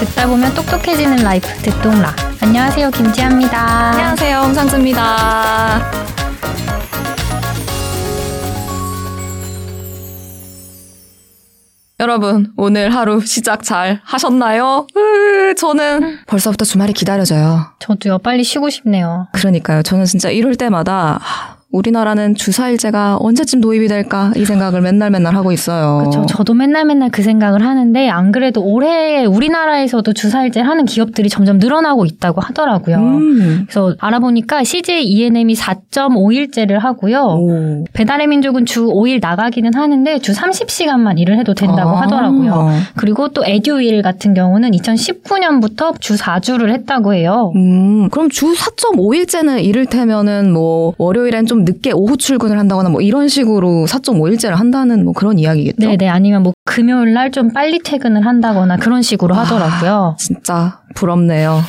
듣다 보면 똑똑해지는 라이프 듣동라. 안녕하세요 김지아입니다. 안녕하세요 홍상수입니다. 여러분 오늘 하루 시작 잘 하셨나요? 으, 저는 벌써부터 주말이 기다려져요. 저도요 빨리 쉬고 싶네요. 그러니까요. 저는 진짜 이럴 때마다 우리나라는 주사일제가 언제쯤 도입이 될까 이 생각을 맨날 맨날 하고 있어요. 그렇죠. 저도 맨날 맨날 그 생각을 하는데 안 그래도 올해 우리나라에서도 주사일제 하는 기업들이 점점 늘어나고 있다고 하더라고요. 음. 그래서 알아보니까 CJ E&M이 4.5일제를 하고요. 오. 배달의 민족은 주 5일 나가기는 하는데 주 30시간만 일을 해도 된다고 아. 하더라고요. 그리고 또 에듀윌 같은 경우는 2019년부터 주 4주를 했다고 해요. 음, 그럼 주 4.5일째는 이를테면은 뭐 월요일엔 좀 늦게 오후 출근을 한다거나 뭐 이런 식으로 4.5일째를 한다는 뭐 그런 이야기겠죠. 네네 아니면 뭐 금요일 날 좀 빨리 퇴근을 한다거나 그런 식으로 하더라고요. 진짜 부럽네요.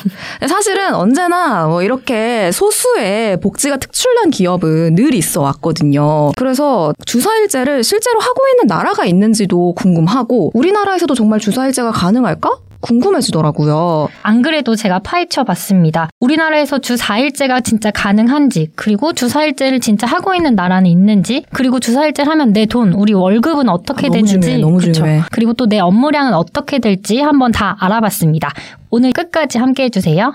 사실은 언제나 뭐 이렇게 소수의 복지가 특출난 기업은 늘 있어 왔거든요. 그래서 주사일제를 실제로 하고 있는 나라가 있는지도 궁금하고 우리나라에서도 정말 주사일제가 가능할까? 궁금해지더라고요. 안 그래도 제가 파헤쳐 봤습니다. 우리나라에서 주 4일제가 진짜 가능한지, 그리고 주 4일제를 진짜 하고 있는 나라는 있는지, 그리고 주 4일제를 하면 내 돈, 우리 월급은 어떻게 아, 너무 되는지, 중요해, 너무? 중요해. 그리고 또 내 업무량은 어떻게 될지 한번 다 알아봤습니다. 오늘 끝까지 함께 해주세요.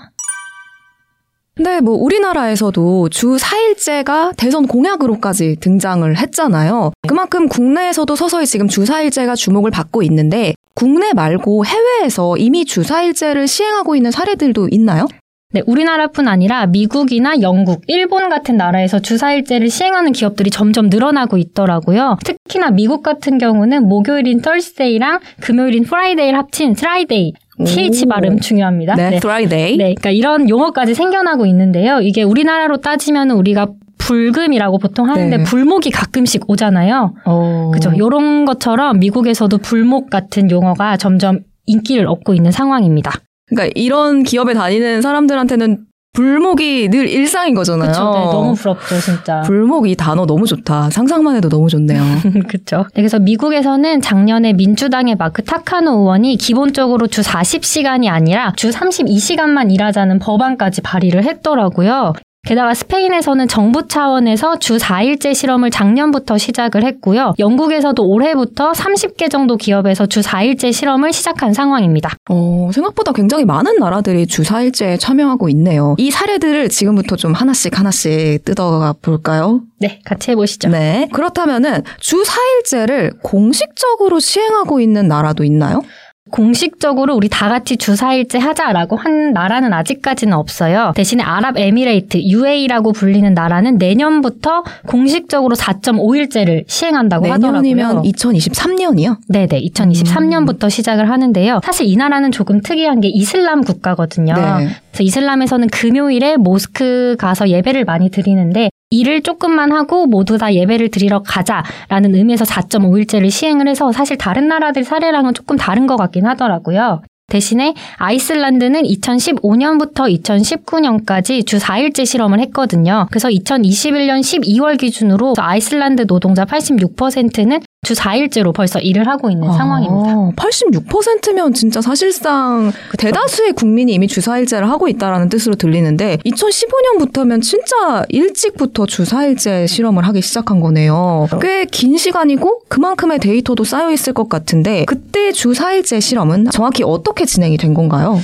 근데 뭐 우리나라에서도 주 4일제가 대선 공약으로까지 등장을 했잖아요. 그만큼 국내에서도 서서히 지금 주 4일제가 주목을 받고 있는데 국내 말고 해외에서 이미 주 4일제를 시행하고 있는 사례들도 있나요? 네, 우리나라뿐 아니라 미국이나 영국, 일본 같은 나라에서 주사일제를 시행하는 기업들이 점점 늘어나고 있더라고요. 특히나 미국 같은 경우는 목요일인 Thursday랑 금요일인 Friday를 합친 Friday, TH 오. 발음 중요합니다. 네, 네. Friday. 네, 그러니까 이런 용어까지 생겨나고 있는데요. 이게 우리나라로 따지면 우리가 불금이라고 보통 하는데 네. 불목이 가끔씩 오잖아요. 어. 그죠? 요런 것처럼 미국에서도 불목 같은 용어가 점점 인기를 얻고 있는 상황입니다. 그러니까 이런 기업에 다니는 사람들한테는 불목이 늘 일상인 거잖아요. 그렇죠. 네, 너무 부럽죠, 진짜. 불목 이 단어 너무 좋다. 상상만 해도 너무 좋네요. 그렇죠. 그래서 미국에서는 작년에 민주당의 마크 타카노 의원이 기본적으로 주 40시간이 아니라 주 32시간만 일하자는 법안까지 발의를 했더라고요. 게다가 스페인에서는 정부 차원에서 주 4일제 실험을 작년부터 시작을 했고요. 영국에서도 올해부터 30개 정도 기업에서 주 4일제 실험을 시작한 상황입니다. 어, 생각보다 굉장히 많은 나라들이 주 4일제에 참여하고 있네요. 이 사례들을 지금부터 좀 하나씩 하나씩 뜯어가 볼까요? 네, 같이 해보시죠. 네. 그렇다면은 주 4일제를 공식적으로 시행하고 있는 나라도 있나요? 공식적으로 우리 다 같이 주 4일제 하자라고 한 나라는 아직까지는 없어요. 대신에 아랍에미레이트, UAE라고 불리는 나라는 내년부터 공식적으로 4.5일제를 시행한다고 내년이면 하더라고요. 2023년이요? 네 네, 2023년부터 시작을 하는데요. 사실 이 나라는 조금 특이한 게 이슬람 국가거든요. 네. 그래서 이슬람에서는 금요일에 모스크 가서 예배를 많이 드리는데 일을 조금만 하고 모두 다 예배를 드리러 가자라는 의미에서 4.5일제를 시행을 해서 사실 다른 나라들 사례랑은 조금 다른 것 같긴 하더라고요. 대신에 아이슬란드는 2015년부터 2019년까지 주 4일제 실험을 했거든요. 그래서 2021년 12월 기준으로 아이슬란드 노동자 86%는 주 4일제로 벌써 일을 하고 있는 상황입니다. 아, 86%면 진짜 사실상 대다수의 국민이 이미 주 4일제를 하고 있다라는 뜻으로 들리는데 2015년부터면 진짜 일찍부터 주 4일제 실험을 하기 시작한 거네요. 꽤 긴 시간이고 그만큼의 데이터도 쌓여 있을 것 같은데 그때 주 4일제 실험은 정확히 어떻게 진행이 된 건가요?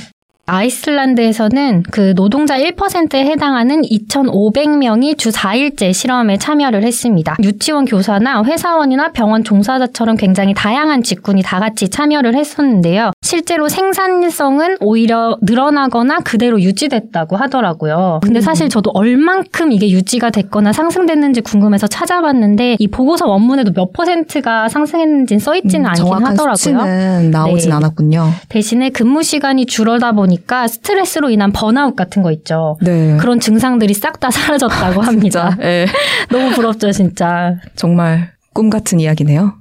아이슬란드에서는 그 노동자 1%에 해당하는 2,500명이 주 4일제 실험에 참여를 했습니다. 유치원 교사나 회사원이나 병원 종사자처럼 굉장히 다양한 직군이 다 같이 참여를 했었는데요. 실제로 생산성은 오히려 늘어나거나 그대로 유지됐다고 하더라고요. 근데 사실 저도 얼만큼 이게 유지가 됐거나 상승됐는지 궁금해서 찾아봤는데 이 보고서 원문에도 몇 퍼센트가 상승했는지는 써있지는 않긴 음, 정확한 하더라고요. 수치는 나오진 네. 않았군요. 대신에 근무 시간이 줄어다 보니 까 스트레스로 인한 번아웃 같은 거 있죠. 네. 그런 증상들이 싹 다 사라졌다고 합니다. 예. 너무 부럽죠, 진짜. 정말 꿈 같은 이야기네요.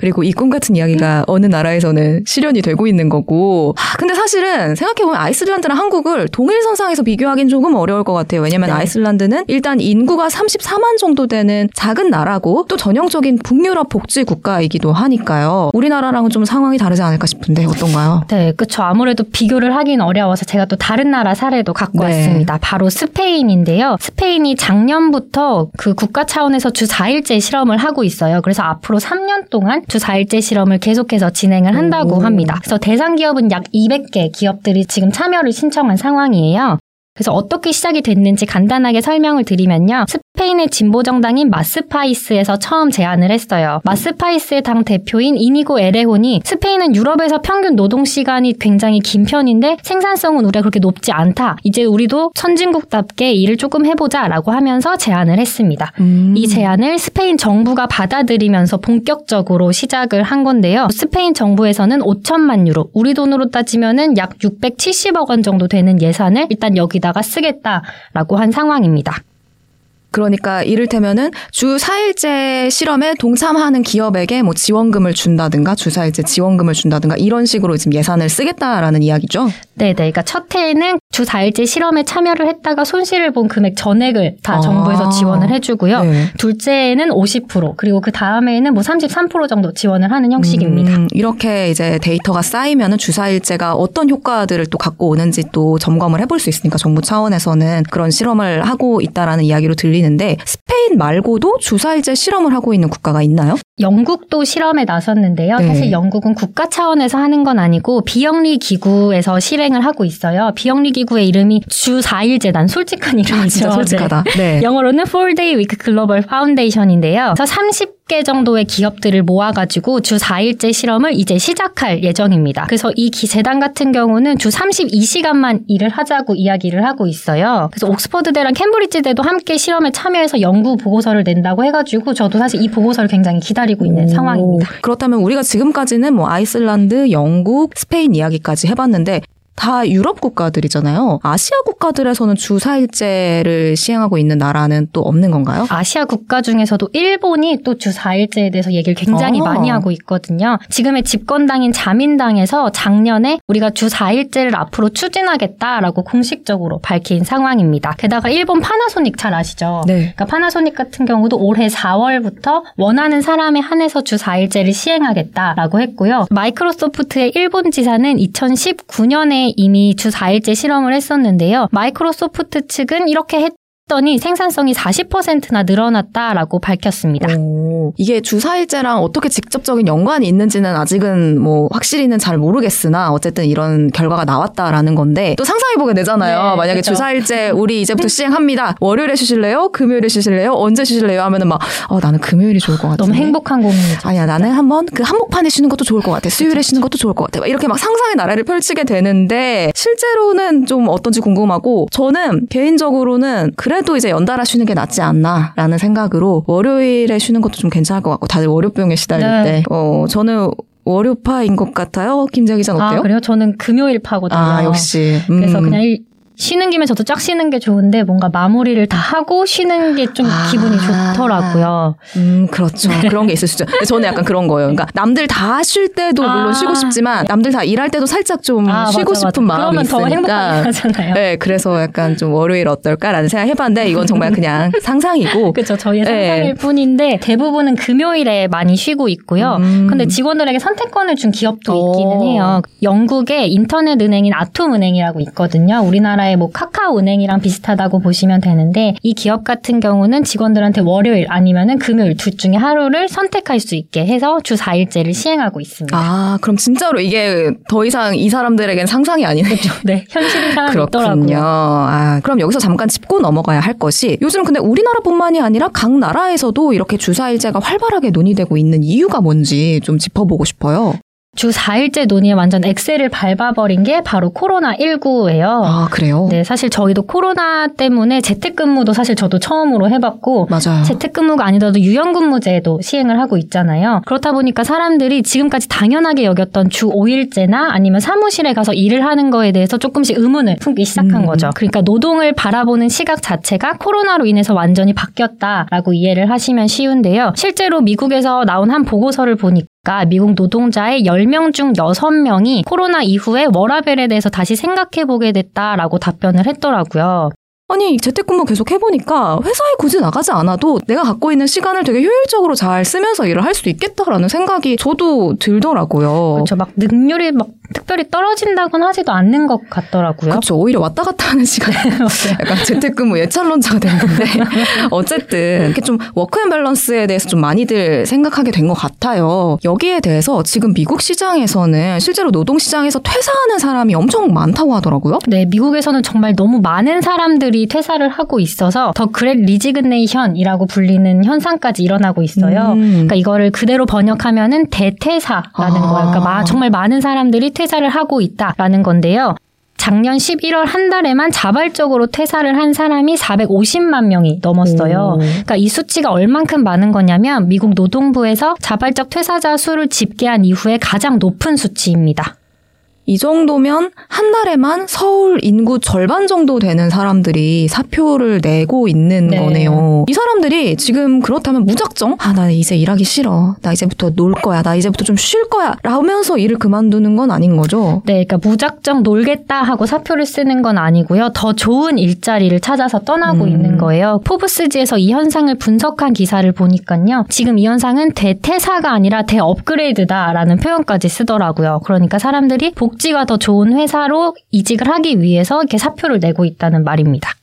그리고 이 꿈 같은 이야기가 어느 나라에서는 실현이 되고 있는 거고. 근데 사실은 생각해보면 아이슬란드랑 한국을 동일선상에서 비교하기는 조금 어려울 것 같아요. 왜냐면 네. 아이슬란드는 일단 인구가 34만 정도 되는 작은 나라고 또 전형적인 북유럽 복지 국가이기도 하니까요. 우리나라랑은 좀 상황이 다르지 않을까 싶은데 어떤가요? 네, 그렇죠. 아무래도 비교를 하긴 어려워서 제가 또 다른 나라 사례도 갖고 네. 왔습니다. 바로 스페인인데요. 스페인이 작년부터 그 국가 차원에서 주 4일제 실험을 하고 있어요. 그래서 앞으로 3년 동안 주 4일제 실험을 계속해서 진행을 한다고 오. 합니다. 그래서 대상 기업은 약 200개 기업들이 지금 참여를 신청한 상황이에요. 그래서 어떻게 시작이 됐는지 간단하게 설명을 드리면요. 스페인의 진보 정당인 마스파이스에서 처음 제안을 했어요. 마스파이스의 당 대표인 이니고 에레혼이 스페인은 유럽에서 평균 노동 시간이 굉장히 긴 편인데 생산성은 우리가 그렇게 높지 않다. 이제 우리도 선진국답게 일을 조금 해보자라고 하면서 제안을 했습니다. 음. 이 제안을 스페인 정부가 받아들이면서 본격적으로 시작을 한 건데요. 스페인 정부에서는 5천만 유로, 우리 돈으로 따지면은 약 670억 원 정도 되는 예산을 일단 여기다가 쓰겠다라고 한 상황입니다. 그러니까 이를테면은 주 4일제 실험에 동참하는 기업에게 뭐 지원금을 준다든가 주 4일제 지원금을 준다든가 이런 식으로 지금 예산을 쓰겠다라는 이야기죠. 네 네. 그러니까 첫 해에는 주 4일제 실험에 참여를 했다가 손실을 본 금액 전액을 다 아. 정부에서 지원을 해 주고요. 네. 둘째에는 50% 그리고 그 다음에는 뭐 33% 정도 지원을 하는 형식입니다. 음, 이렇게 이제 데이터가 쌓이면은 주 4일제가 어떤 효과들을 또 갖고 오는지 또 점검을 해볼 수 있으니까 정부 차원에서는 그런 실험을 하고 있다라는 이야기로 들리. 들리는데 스페인 말고도 주사일제 실험을 하고 있는 국가가 있나요? 영국도 실험에 나섰는데요. 네. 사실 영국은 국가 차원에서 하는 건 아니고 비영리 기구에서 실행을 하고 있어요. 비영리 기구의 이름이 주 4일 재단 솔직한 이름이죠. 아, 진짜 솔직하다. 네. 네. 영어로는 4-Day Week Global Foundation인데요. 그래서 30 개 정도의 기업들을 모아가지고 주 4일째 실험을 이제 시작할 예정입니다. 그래서 이 재단 같은 경우는 주 32시간만 일을 하자고 이야기를 하고 있어요. 그래서 옥스퍼드대랑 캠브리지대도 함께 실험에 참여해서 연구 보고서를 낸다고 해가지고 저도 사실 이 보고서를 굉장히 기다리고 있는 오, 상황입니다. 그렇다면 우리가 지금까지는 뭐 아이슬란드, 영국, 스페인 이야기까지 해봤는데 다 유럽 국가들이잖아요. 아시아 국가들에서는 주 4일제를 시행하고 있는 나라는 또 없는 건가요? 아시아 국가 중에서도 일본이 또 주 4일제에 대해서 얘기를 굉장히 아. 많이 하고 있거든요. 지금의 집권당인 자민당에서 작년에 우리가 주 4일제를 앞으로 추진하겠다라고 공식적으로 밝힌 상황입니다. 게다가 일본 파나소닉 잘 아시죠? 네. 그러니까 파나소닉 같은 경우도 올해 4월부터 원하는 사람에 한해서 주 4일제를 시행하겠다라고 했고요. 마이크로소프트의 일본 지사는 2019년에 이미 주 4일째 실험을 했었는데요. 마이크로소프트 측은 이렇게 했 했더니 생산성이 40%나 늘어났다라고 밝혔습니다. 오, 이게 주사일제랑 어떻게 직접적인 연관이 있는지는 아직은 뭐 확실히는 잘 모르겠으나 어쨌든 이런 결과가 나왔다라는 건데 또 상상해보게 되잖아요. 네, 만약에 그렇죠. 주사일제 우리 이제부터 시행합니다. 월요일에 쉬실래요? 금요일에 쉬실래요? 언제 쉬실래요? 하면은 막 어, 나는 금요일이 좋을 것 같아. 너무 행복한 고민이죠. 아니야 나는 한번 그 한복판에 쉬는 것도 좋을 것 같아. 수요일에 쉬는 것도 좋을 것 같아. 이렇게 막 상상의 나라를 펼치게 되는데 실제로는 좀 어떤지 궁금하고 저는 개인적으로는 그래 그래도 이제 연달아 쉬는 게 낫지 않나라는 생각으로 월요일에 쉬는 것도 좀 괜찮을 것 같고 다들 월요병에 시달릴 네. 때 어, 저는 월요파인 것 같아요. 김재 기자 어때요? 아, 그래요? 저는 금요일파거든요. 아, 역시. 음. 그래서 그냥 일, 쉬는 김에 저도 쫙 쉬는 게 좋은데 뭔가 마무리를 다 하고 쉬는 게좀 아, 기분이 좋더라고요. 음, 그렇죠. 네. 그런 게 있을 수 있죠. 저는 약간 그런 거예요. 그러니까 남들 다 쉴 때도 물론 아. 쉬고 싶지만 남들 다 일할 때도 살짝 좀 아, 쉬고 맞아, 싶은 맞아. 마음이 있으니까. 그러면 더 행복하잖아요. 네, 그래서 약간 좀 월요일 어떨까라는 생각 해봤는데 이건 정말 그냥 상상이고. 그렇죠. 저희의 네. 상상일 뿐인데 대부분은 금요일에 많이 쉬고 있고요. 음. 근데 직원들에게 선택권을 준 기업도 있기는 해요. 영국의 인터넷 은행인 아톰 은행이라고 있거든요. 우리나라에 우리나라의 뭐 카카오은행이랑 비슷하다고 보시면 되는데 이 기업 같은 경우는 직원들한테 월요일 아니면은 금요일 둘 중에 하루를 선택할 수 있게 해서 주 4일제를 시행하고 있습니다. 아, 그럼 진짜로 이게 더 이상 이 사람들에겐 상상이 아니네요. 그렇죠. 네, 현실인 사람이. 있더라고요. 아, 그럼 여기서 잠깐 짚고 넘어가야 할 것이 요즘 근데 우리나라뿐만이 아니라 각 나라에서도 이렇게 주 4일제가 활발하게 논의되고 있는 이유가 뭔지 좀 짚어보고 싶어요. 주 4일째 논의에 완전 엑셀을 밟아버린 게 바로 코로나19예요. 아, 그래요? 네, 사실 저희도 코로나 때문에 재택근무도 사실 저도 처음으로 해봤고. 맞아요. 재택근무가 아니더라도 유연근무제도 시행을 하고 있잖아요. 그렇다 보니까 사람들이 지금까지 당연하게 여겼던 주 5일째나 아니면 사무실에 가서 일을 하는 거에 대해서 조금씩 의문을 품기 시작한 음. 거죠. 그러니까 노동을 바라보는 시각 자체가 코로나로 인해서 완전히 바뀌었다라고 이해를 하시면 쉬운데요. 실제로 미국에서 나온 한 보고서를 보니까 그러니까 미국 노동자의 10명 중 6명이 코로나 이후에 워라벨에 대해서 다시 생각해보게 됐다라고 답변을 했더라고요. 아니 재택근무 계속 해보니까 회사에 굳이 나가지 않아도 내가 갖고 있는 시간을 되게 효율적으로 잘 쓰면서 일을 할 수 있겠다라는 생각이 저도 들더라고요. 그렇죠. 막 능률이 막 특별히 떨어진다곤 하지도 않는 것 같더라고요. 그렇죠. 오히려 왔다 갔다 하는 시간. 약간 재택근무 예찬론자가 됐는데 어쨌든 이렇게 좀 워크앤밸런스에 대해서 좀 많이들 생각하게 된 것 같아요. 여기에 대해서 지금 미국 시장에서는 실제로 노동 시장에서 퇴사하는 사람이 엄청 많다고 하더라고요. 네, 미국에서는 정말 너무 많은 사람들이 퇴사를 하고 있어서 the great resignation이라고 불리는 현상까지 일어나고 있어요. 음. 그러니까 이거를 그대로 번역하면은 대퇴사라는 아. 거예요. 그러니까 마- 정말 많은 사람들이 퇴사를 하고 있다라는 건데요. 작년 11월 한 달에만 자발적으로 퇴사를 한 사람이 450만 명이 넘었어요. 오. 그러니까 이 수치가 얼만큼 많은 거냐면 미국 노동부에서 자발적 퇴사자 수를 집계한 이후에 가장 높은 수치입니다. 이 정도면 한 달에만 서울 인구 절반 정도 되는 사람들이 사표를 내고 있는 네. 거네요. 이 사람들이 지금 그렇다면 무작정 아 나 이제 일하기 싫어. 나 이제부터 놀 거야. 나 이제부터 좀 쉴 거야. 라면서 일을 그만두는 건 아닌 거죠. 네, 그러니까 무작정 놀겠다 하고 사표를 쓰는 건 아니고요. 더 좋은 일자리를 찾아서 떠나고 음. 있는 거예요. 포브스지에서 이 현상을 분석한 기사를 보니까요. 지금 이 현상은 대퇴사가 아니라 대업그레이드다라는 표현까지 쓰더라고요. 그러니까 사람들이 복지가 더 좋은 회사로 이직을 하기 위해서 이렇게 사표를 내고 있다는 말입니다.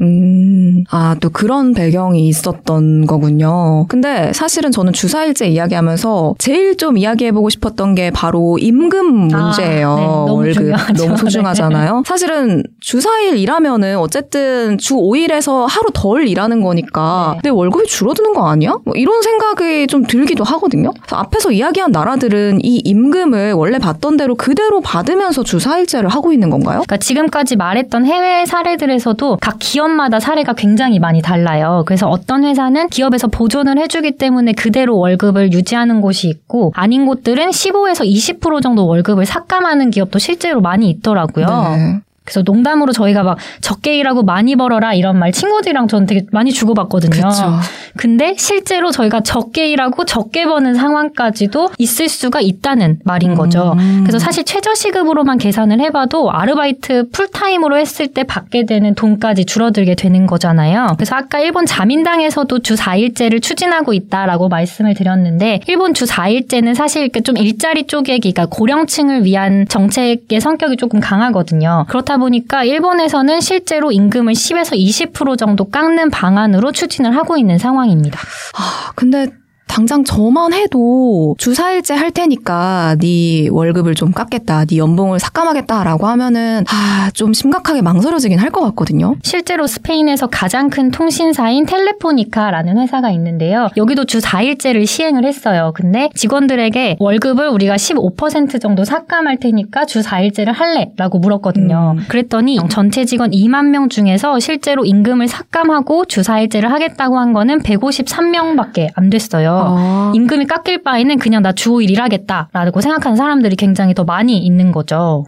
음, 아, 또 그런 배경이 있었던 거군요. 근데 사실은 저는 주사일제 이야기하면서 제일 좀 이야기해보고 싶었던 게 바로 임금 아, 문제예요. 네, 너무 월급 중요하죠. 네. 너무 소중하잖아요. 사실은 주사일 일하면은 어쨌든 주 5일에서 하루 덜 일하는 거니까 네. 내 월급이 줄어드는 거 아니야? 뭐 이런 생각이 좀 들기도 하거든요. 그래서 앞에서 이야기한 나라들은 이 임금을 원래 받던 대로 그대로 받으면서 주사일제를 하고 있는 건가요? 그러니까 지금까지 말했던 해외 사례들에서도 각 기업 마다 사례가 굉장히 많이 달라요. 그래서 어떤 회사는 기업에서 보존을 해주기 때문에 그대로 월급을 유지하는 곳이 있고 아닌 곳들은 15에서 20% 정도 월급을 삭감하는 기업도 실제로 많이 있더라고요. 네. 그래서 농담으로 저희가 막 적게 일하고 많이 벌어라 이런 말 친구들이랑 저는 되게 많이 주고받거든요. 그렇죠. 근데 실제로 저희가 적게 일하고 적게 버는 상황까지도 있을 수가 있다는 말인 거죠. 음. 그래서 사실 최저시급으로만 계산을 해봐도 아르바이트 풀타임으로 했을 때 받게 되는 돈까지 줄어들게 되는 거잖아요. 그래서 아까 일본 자민당에서도 주 4일제를 추진하고 있다라고 말씀을 드렸는데 일본 주 4일제는 사실 이렇게 좀 일자리 쪼개기, 그러니까 고령층을 위한 정책의 성격이 조금 강하거든요. 그렇다 보니까 일본에서는 실제로 임금을 10에서 20% 정도 깎는 방안으로 추진을 하고 있는 상황입니다. 아, 근데 당장 저만 해도 주사일제 할 테니까 네 월급을 좀 깎겠다, 네 연봉을 삭감하겠다라고 하면은 아, 좀 심각하게 망설여지긴 할 것 같거든요. 실제로 스페인에서 가장 큰 통신사인 텔레포니카라는 회사가 있는데요. 여기도 주 4일제를 시행을 했어요. 근데 직원들에게 월급을 우리가 15% 정도 삭감할 테니까 주 4일제를 할래? 라고 물었거든요. 음. 그랬더니 전체 직원 2만 명 중에서 실제로 임금을 삭감하고 주 4일제를 하겠다고 한 거는 153명밖에 안 됐어요. 아, 임금이 깎일 바에는 그냥 나 주 5일 일하겠다라고 생각하는 사람들이 굉장히 더 많이 있는 거죠.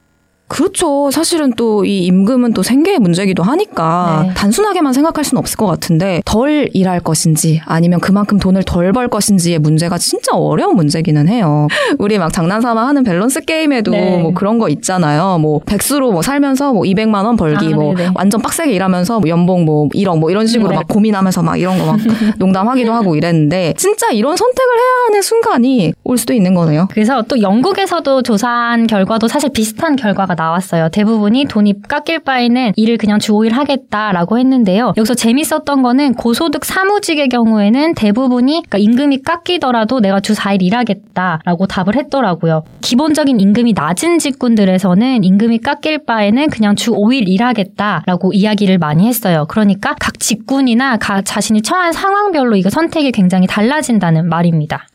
그렇죠. 사실은 또 이 임금은 또 생계의 문제이기도 하니까 네. 단순하게만 생각할 수는 없을 것 같은데 덜 일할 것인지 아니면 그만큼 돈을 덜 벌 것인지의 문제가 진짜 어려운 문제기는 해요. 우리 막 장난삼아 하는 밸런스 게임에도 네. 뭐 그런 거 있잖아요. 뭐 백수로 뭐 살면서 뭐 200만 원 벌기 아, 뭐 네네. 완전 빡세게 일하면서 뭐 연봉 뭐 1억 뭐 이런 식으로 네. 막 고민하면서 막 이런 거 막 농담하기도 하고 이랬는데 진짜 이런 선택을 해야 하는 순간이 올 수도 있는 거네요. 그래서 또 영국에서도 조사한 결과도 사실 비슷한 결과가 나왔어요. 대부분이 돈이 깎일 바에는 일을 그냥 주 5일 하겠다라고 했는데요. 여기서 재밌었던 거는 고소득 사무직의 경우에는 대부분이 그러니까 임금이 깎이더라도 내가 주 4일 일하겠다라고 답을 했더라고요. 기본적인 임금이 낮은 직군들에서는 임금이 깎일 바에는 그냥 주 5일 일하겠다라고 이야기를 많이 했어요. 그러니까 각 직군이나 각 자신이 처한 상황별로 이거 선택이 굉장히 달라진다는 말입니다.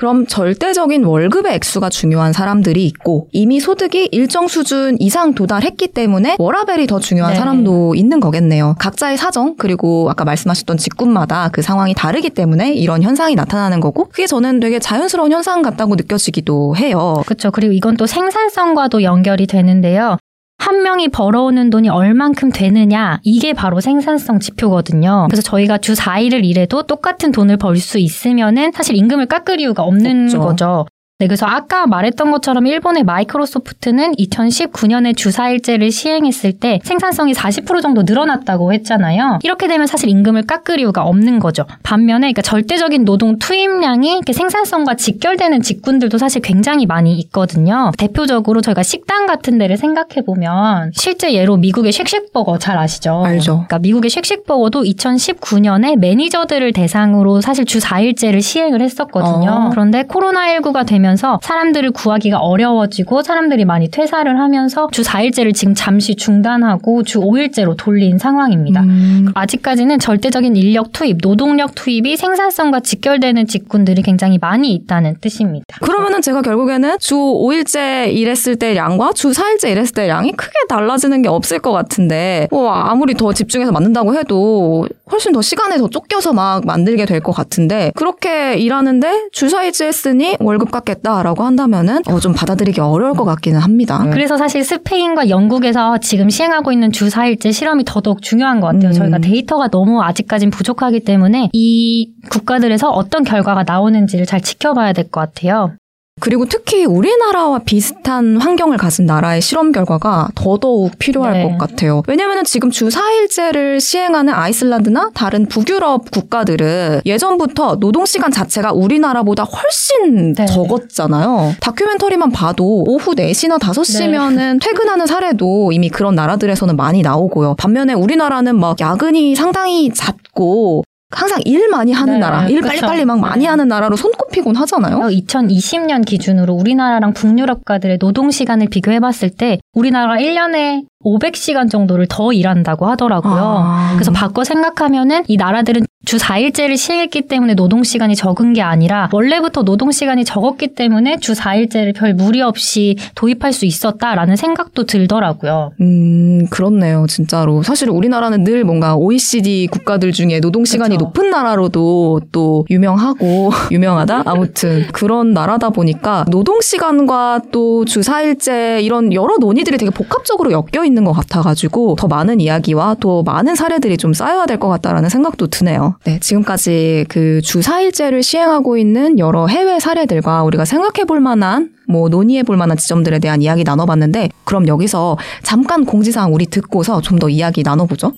그럼 절대적인 월급의 액수가 중요한 사람들이 있고 이미 소득이 일정 수준 이상 도달했기 때문에 워라벨이 더 중요한 네. 사람도 있는 거겠네요. 각자의 사정 그리고 아까 말씀하셨던 직군마다 그 상황이 다르기 때문에 이런 현상이 나타나는 거고 그게 저는 되게 자연스러운 현상 같다고 느껴지기도 해요. 그렇죠. 그리고 이건 또 생산성과도 연결이 되는데요. 한 명이 벌어오는 돈이 얼만큼 되느냐 이게 바로 생산성 지표거든요. 그래서 저희가 주 4일을 일해도 똑같은 돈을 벌 수 있으면은 사실 임금을 깎을 이유가 없는 없죠. 거죠. 네, 그래서 아까 말했던 것처럼 일본의 마이크로소프트는 2019년에 주사일제를 시행했을 때 생산성이 40% 정도 늘어났다고 했잖아요. 이렇게 되면 사실 임금을 깎을 이유가 없는 거죠. 반면에 그러니까 절대적인 노동 투입량이 생산성과 직결되는 직군들도 사실 굉장히 많이 있거든요. 대표적으로 저희가 식당 같은 데를 생각해 보면 실제 예로 미국의 쉑쉑버거 잘 아시죠? 알죠. 그러니까 미국의 쉑쉑버거도 2019년에 매니저들을 대상으로 사실 주 4일제를 시행을 했었거든요. 어. 그런데 코로나19가 되면 서 사람들을 구하기가 어려워지고 사람들이 많이 퇴사를 하면서 주 4일제를 지금 잠시 중단하고 주 5일제로 돌린 상황입니다. 음. 아직까지는 절대적인 인력 투입, 노동력 투입이 생산성과 직결되는 직군들이 굉장히 많이 있다는 뜻입니다. 그러면은 제가 결국에는 주 5일째 일했을 때 양과 주 4일째 일했을 때 양이 크게 달라지는 게 없을 것 같은데 뭐 아무리 더 집중해서 만든다고 해도 훨씬 더 시간에 더 쫓겨서 막 만들게 될 것 같은데 그렇게 일하는데 주 4일째 했으니 월급 깎겠다 라고 한다면은 어, 좀 받아들이기 어려울 것 같기는 합니다. 그래서 사실 스페인과 영국에서 지금 시행하고 있는 주 4일제 실험이 더더욱 중요한 것 같아요. 음. 저희가 데이터가 너무 아직까진 부족하기 때문에 이 국가들에서 어떤 결과가 나오는지를 잘 지켜봐야 될 것 같아요. 그리고 특히 우리나라와 비슷한 환경을 가진 나라의 실험 결과가 더더욱 필요할 네. 것 같아요. 왜냐하면 지금 주 4일제를 시행하는 아이슬란드나 다른 북유럽 국가들은 예전부터 노동시간 자체가 우리나라보다 훨씬 네. 적었잖아요. 다큐멘터리만 봐도 오후 4시나 5시면은 퇴근하는 사례도 이미 그런 나라들에서는 많이 나오고요. 반면에 우리나라는 막 야근이 상당히 잦고 항상 일 많이 하는 네, 나라, 일 그쵸. 빨리빨리 막 많이 네. 하는 나라로 손꼽히곤 하잖아요. 2020년 기준으로 우리나라랑 북유럽가들의 노동 시간을 비교해 봤을 때 우리나라가 1년에 500시간 정도를 더 일한다고 하더라고요. 아. 그래서 바꿔 생각하면은 이 나라들은 주 4일제를 시행했기 때문에 노동 시간이 적은 게 아니라 원래부터 노동 시간이 적었기 때문에 주 4일제를 별 무리 없이 도입할 수 있었다라는 생각도 들더라고요. 음, 그렇네요, 진짜로. 사실 우리나라는 늘 뭔가 OECD 국가들 중에 노동시간이 그쵸. 높은 나라로도 또 유명하고, 유명하다? 아무튼, 그런 나라다 보니까 노동시간과 또 주 4일제 이런 여러 논의들이 되게 복합적으로 엮여 있는 것 같아가지고 더 많은 이야기와 또 많은 사례들이 좀 쌓여야 될 것 같다라는 생각도 드네요. 네, 지금까지 그 주 4일제를 시행하고 있는 여러 해외 사례들과 우리가 생각해 볼 만한 뭐 논의해 볼 만한 지점들에 대한 이야기 나눠봤는데 그럼 여기서 잠깐 공지사항 우리 듣고서 좀 더 이야기 나눠보죠.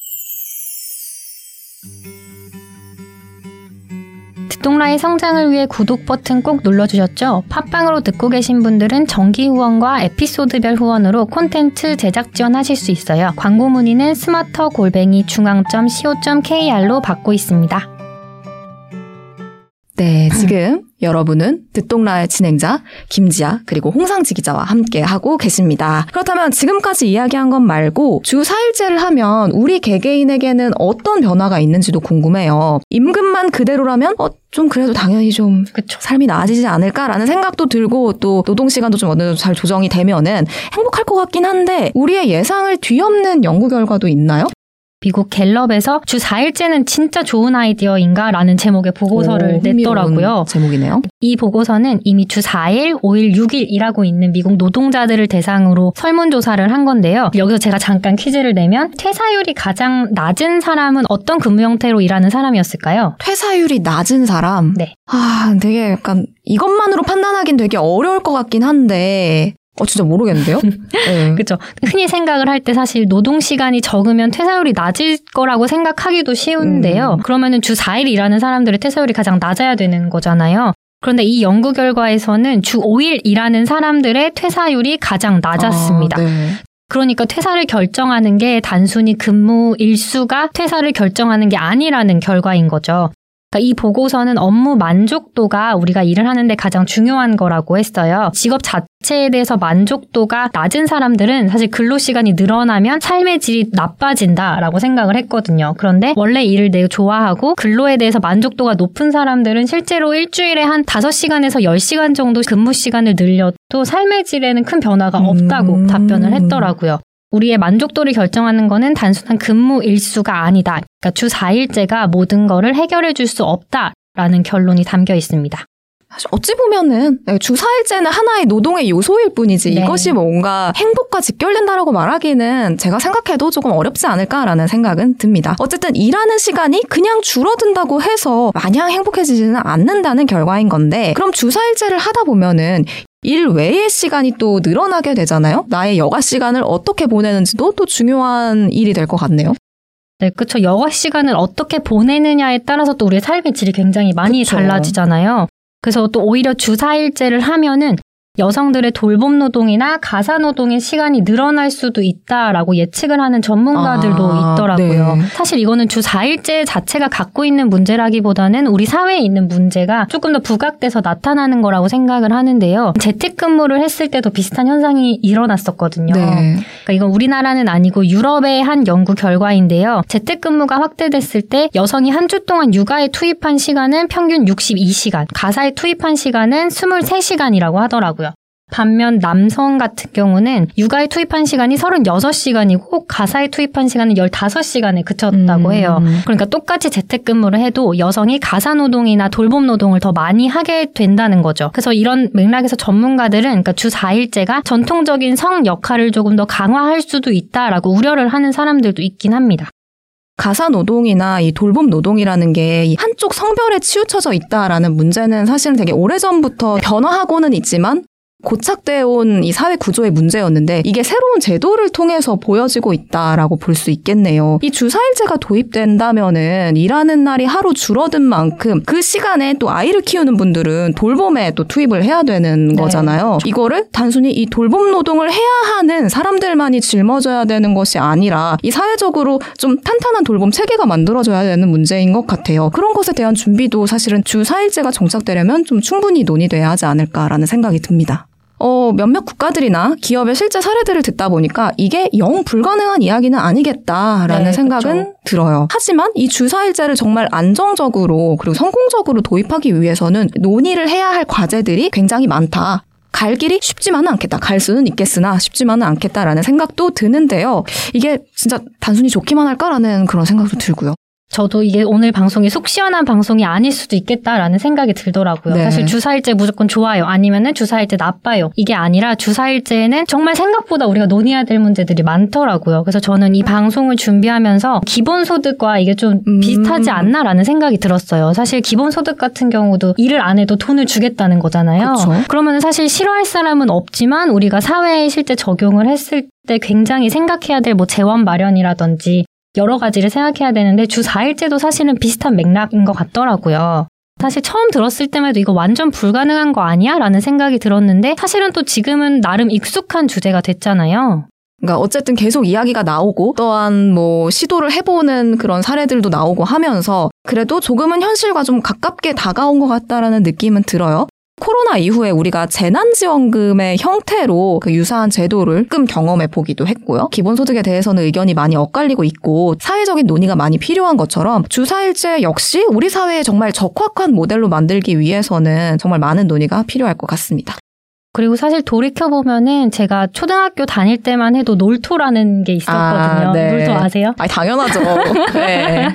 듣동라의 성장을 위해 구독 버튼 꼭 눌러주셨죠? 팟빵으로 듣고 계신 분들은 정기 후원과 에피소드별 후원으로 콘텐츠 제작 지원하실 수 있어요. 광고 문의는 스마터 골뱅이 중앙점 co.kr로 받고 있습니다. 네, 지금 여러분은 듣동라의 진행자 김지아 그리고 홍상지 기자와 함께 하고 계십니다. 그렇다면 지금까지 이야기한 것 말고 주 4일제를 하면 우리 개개인에게는 어떤 변화가 있는지도 궁금해요. 임금만 그대로라면 어, 좀 그래도 당연히 좀 그쵸. 삶이 나아지지 않을까라는 생각도 들고 또 노동 시간도 좀 어느 정도 잘 조정이 되면은 행복할 것 같긴 한데 우리의 예상을 뒤엎는 연구 결과도 있나요? 미국 갤럽에서 주 4일제는 진짜 좋은 아이디어인가? 라는 제목의 보고서를 오, 냈더라고요. 제목이네요. 이 보고서는 이미 주 4일, 5일, 6일 일하고 있는 미국 노동자들을 대상으로 설문조사를 한 건데요. 여기서 제가 잠깐 퀴즈를 내면 퇴사율이 가장 낮은 사람은 어떤 근무 형태로 일하는 사람이었을까요? 퇴사율이 낮은 사람. 네. 아, 되게 약간 이것만으로 판단하긴 되게 어려울 것 같긴 한데. 어, 진짜 모르겠는데요? 네. 그렇죠. 흔히 생각을 할 때 사실 노동 시간이 적으면 퇴사율이 낮을 거라고 생각하기도 쉬운데요. 그러면은 주 4일 일하는 사람들의 퇴사율이 가장 낮아야 되는 거잖아요. 그런데 이 연구 결과에서는 주 5일 일하는 사람들의 퇴사율이 가장 낮았습니다. 아, 네. 그러니까 퇴사를 결정하는 게 단순히 근무 일수가 퇴사를 결정하는 게 아니라는 결과인 거죠. 그러니까 이 보고서는 업무 만족도가 우리가 일을 하는데 가장 중요한 거라고 했어요. 직업 자체에 대해서 만족도가 낮은 사람들은 사실 근로 시간이 늘어나면 삶의 질이 나빠진다라고 생각을 했거든요. 그런데 원래 일을 내가 좋아하고 근로에 대해서 만족도가 높은 사람들은 실제로 일주일에 한 5시간에서 10시간 정도 근무 시간을 늘려도 삶의 질에는 큰 변화가 없다고 음. 답변을 했더라고요. 우리의 만족도를 결정하는 거는 단순한 근무 일수가 아니다. 그러니까 주 4일제가 모든 거를 해결해 줄 수 없다라는 결론이 담겨 있습니다. 어찌 보면은 네, 주사일제는 하나의 노동의 요소일 뿐이지 네. 이것이 뭔가 행복과 직결된다라고 말하기는 제가 생각해도 조금 어렵지 않을까라는 생각은 듭니다. 어쨌든 일하는 시간이 그냥 줄어든다고 해서 마냥 행복해지지는 않는다는 결과인 건데 그럼 주사일제를 하다 보면은 일 외의 시간이 또 늘어나게 되잖아요. 나의 여가 시간을 어떻게 보내는지도 또 중요한 일이 될 것 같네요. 네, 그렇죠. 여가 시간을 어떻게 보내느냐에 따라서 또 우리의 삶의 질이 굉장히 많이 그쵸. 달라지잖아요. 그래서 또 오히려 주사일제를 하면은 여성들의 돌봄 노동이나 가사 노동의 시간이 늘어날 수도 있다라고 예측을 하는 전문가들도 아, 있더라고요. 네. 사실 이거는 주 4일제 자체가 갖고 있는 문제라기보다는 우리 사회에 있는 문제가 조금 더 부각돼서 나타나는 거라고 생각을 하는데요. 재택근무를 했을 때도 비슷한 현상이 일어났었거든요. 네. 그러니까 이건 우리나라는 아니고 유럽의 한 연구 결과인데요. 재택근무가 확대됐을 때 여성이 한 주 동안 육아에 투입한 시간은 평균 62시간, 가사에 투입한 시간은 23시간이라고 하더라고요. 반면 남성 같은 경우는 육아에 투입한 시간이 36시간이고 가사에 투입한 시간은 15시간에 그쳤다고 음. 해요. 그러니까 똑같이 재택근무를 해도 여성이 가사 노동이나 돌봄 노동을 더 많이 하게 된다는 거죠. 그래서 이런 맥락에서 전문가들은 그러니까 주 4일제가 전통적인 성 역할을 조금 더 강화할 수도 있다라고 우려를 하는 사람들도 있긴 합니다. 가사 노동이나 이 돌봄 노동이라는 게 한쪽 성별에 치우쳐져 있다라는 문제는 사실은 되게 오래전부터 변화하고는 있지만 고착되어 온 이 사회 구조의 문제였는데 이게 새로운 제도를 통해서 보여지고 있다라고 볼 수 있겠네요. 이 주사일제가 도입된다면은 일하는 날이 하루 줄어든 만큼 그 시간에 또 아이를 키우는 분들은 돌봄에 또 투입을 해야 되는 네. 거잖아요. 이거를 단순히 이 돌봄 노동을 해야 하는 사람들만이 짊어져야 되는 것이 아니라 이 사회적으로 좀 탄탄한 돌봄 체계가 만들어져야 되는 문제인 것 같아요. 그런 것에 대한 준비도 사실은 주사일제가 정착되려면 좀 충분히 논의돼야 하지 않을까라는 생각이 듭니다. 어, 몇몇 국가들이나 기업의 실제 사례들을 듣다 보니까 이게 영 불가능한 이야기는 아니겠다라는 네, 생각은 그렇죠. 들어요. 하지만 이 주사일제를 정말 안정적으로 그리고 성공적으로 도입하기 위해서는 논의를 해야 할 과제들이 굉장히 많다. 갈 길이 쉽지만은 않겠다. 갈 수는 있겠으나 쉽지만은 않겠다라는 생각도 드는데요. 이게 진짜 단순히 좋기만 할까라는 그런 생각도 들고요. 저도 이게 오늘 방송이 속 시원한 방송이 아닐 수도 있겠다라는 생각이 들더라고요. 네. 사실 주사일제 무조건 좋아요. 아니면은 주사일제 나빠요. 이게 아니라 주사일제는 정말 생각보다 우리가 논의해야 될 문제들이 많더라고요. 그래서 저는 이 방송을 준비하면서 기본소득과 이게 좀 음. 비슷하지 않나라는 생각이 들었어요. 사실 기본소득 같은 경우도 일을 안 해도 돈을 주겠다는 거잖아요. 그쵸? 그러면 사실 싫어할 사람은 없지만 우리가 사회에 실제 적용을 했을 때 굉장히 생각해야 될 뭐 재원 마련이라든지 여러 가지를 생각해야 되는데 주 4일째도 사실은 비슷한 맥락인 것 같더라고요. 사실 처음 들었을 때만 해도 이거 완전 불가능한 거 아니야? 라는 생각이 들었는데 사실은 또 지금은 나름 익숙한 주제가 됐잖아요. 그러니까 어쨌든 계속 이야기가 나오고 또한 뭐 시도를 해보는 그런 사례들도 나오고 하면서 그래도 조금은 현실과 좀 가깝게 다가온 것 같다라는 느낌은 들어요. 코로나 이후에 우리가 재난지원금의 형태로 그 유사한 제도를 끔 경험해 보기도 했고요. 기본소득에 대해서는 의견이 많이 엇갈리고 있고 사회적인 논의가 많이 필요한 것처럼 주사일제 역시 우리 사회에 정말 적확한 모델로 만들기 위해서는 정말 많은 논의가 필요할 것 같습니다. 그리고 사실 돌이켜보면은 제가 초등학교 다닐 때만 해도 놀토라는 게 있었거든요. 아, 네. 놀토 아세요? 아 당연하죠. 네.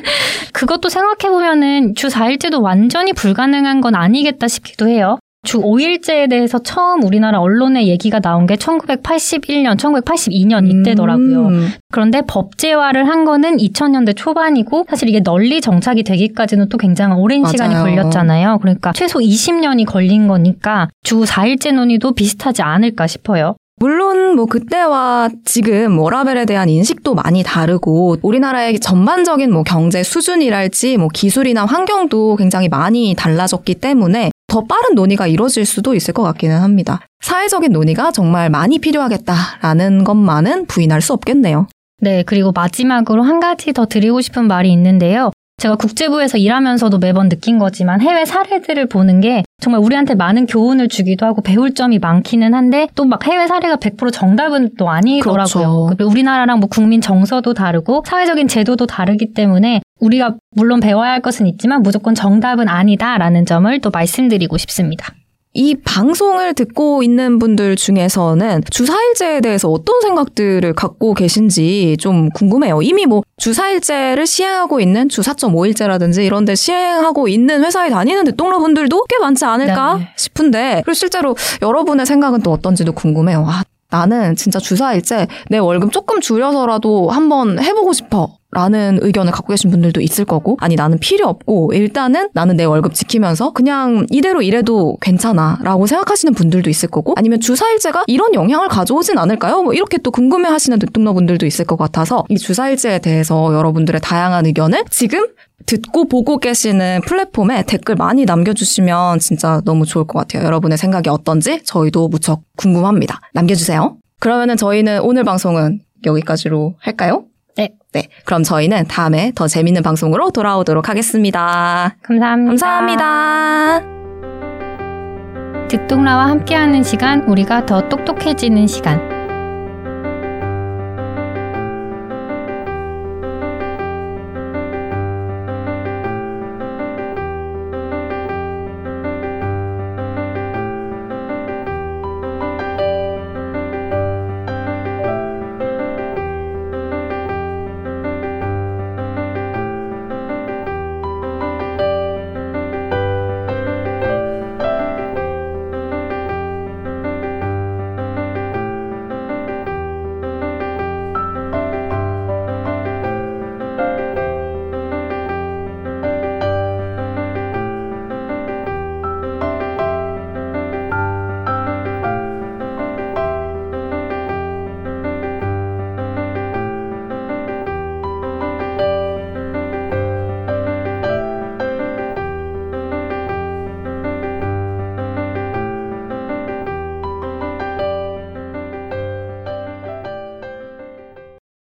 그것도 생각해보면은 주 4일제도 완전히 불가능한 건 아니겠다 싶기도 해요. 주 5일제에 대해서 처음 우리나라 언론에 얘기가 나온 게 1981년, 1982년 이때더라고요. 음. 그런데 법제화를 한 거는 2000년대 초반이고 사실 이게 널리 정착이 되기까지는 또 굉장히 오랜 맞아요. 시간이 걸렸잖아요. 그러니까 최소 20년이 걸린 거니까 주 4일제 논의도 비슷하지 않을까 싶어요. 물론 뭐 그때와 지금 워라벨에 대한 인식도 많이 다르고 우리나라의 전반적인 뭐 경제 수준이랄지 뭐 기술이나 환경도 굉장히 많이 달라졌기 때문에 더 빠른 논의가 이루어질 수도 있을 것 같기는 합니다. 사회적인 논의가 정말 많이 필요하겠다라는 것만은 부인할 수 없겠네요. 네, 그리고 마지막으로 한 가지 더 드리고 싶은 말이 있는데요. 제가 국제부에서 일하면서도 매번 느낀 거지만 해외 사례들을 보는 게 정말 우리한테 많은 교훈을 주기도 하고 배울 점이 많기는 한데 또 막 해외 사례가 100% 정답은 또 아니더라고요. 그렇죠. 우리나라랑 뭐 국민 정서도 다르고 사회적인 제도도 다르기 때문에 우리가 물론 배워야 할 것은 있지만 무조건 정답은 아니다라는 점을 또 말씀드리고 싶습니다. 이 방송을 듣고 있는 분들 중에서는 주사일제에 대해서 어떤 생각들을 갖고 계신지 좀 궁금해요. 이미 뭐 주사일제를 시행하고 있는 주 4.5일제라든지 이런 데 시행하고 있는 회사에 다니는 대통령분들도 꽤 많지 않을까 네. 싶은데 그리고 실제로 여러분의 생각은 또 어떤지도 궁금해요. 아, 나는 진짜 주사일제 내 월급 조금 줄여서라도 한번 해보고 싶어. 라는 의견을 갖고 계신 분들도 있을 거고, 아니, 나는 필요 없고, 일단은 나는 내 월급 지키면서 그냥 이대로 일해도 괜찮아. 라고 생각하시는 분들도 있을 거고, 아니면 주사일제가 이런 영향을 가져오진 않을까요? 뭐 이렇게 또 궁금해 하시는 대통령분들도 있을 것 같아서, 이 주사일제에 대해서 여러분들의 다양한 의견을 지금 듣고 보고 계시는 플랫폼에 댓글 많이 남겨주시면 진짜 너무 좋을 것 같아요. 여러분의 생각이 어떤지 저희도 무척 궁금합니다. 남겨주세요. 그러면은 저희는 오늘 방송은 여기까지로 할까요? 네. 네. 그럼 저희는 다음에 더 재밌는 방송으로 돌아오도록 하겠습니다. 감사합니다. 감사합니다. 듣동라와 함께하는 시간, 우리가 더 똑똑해지는 시간.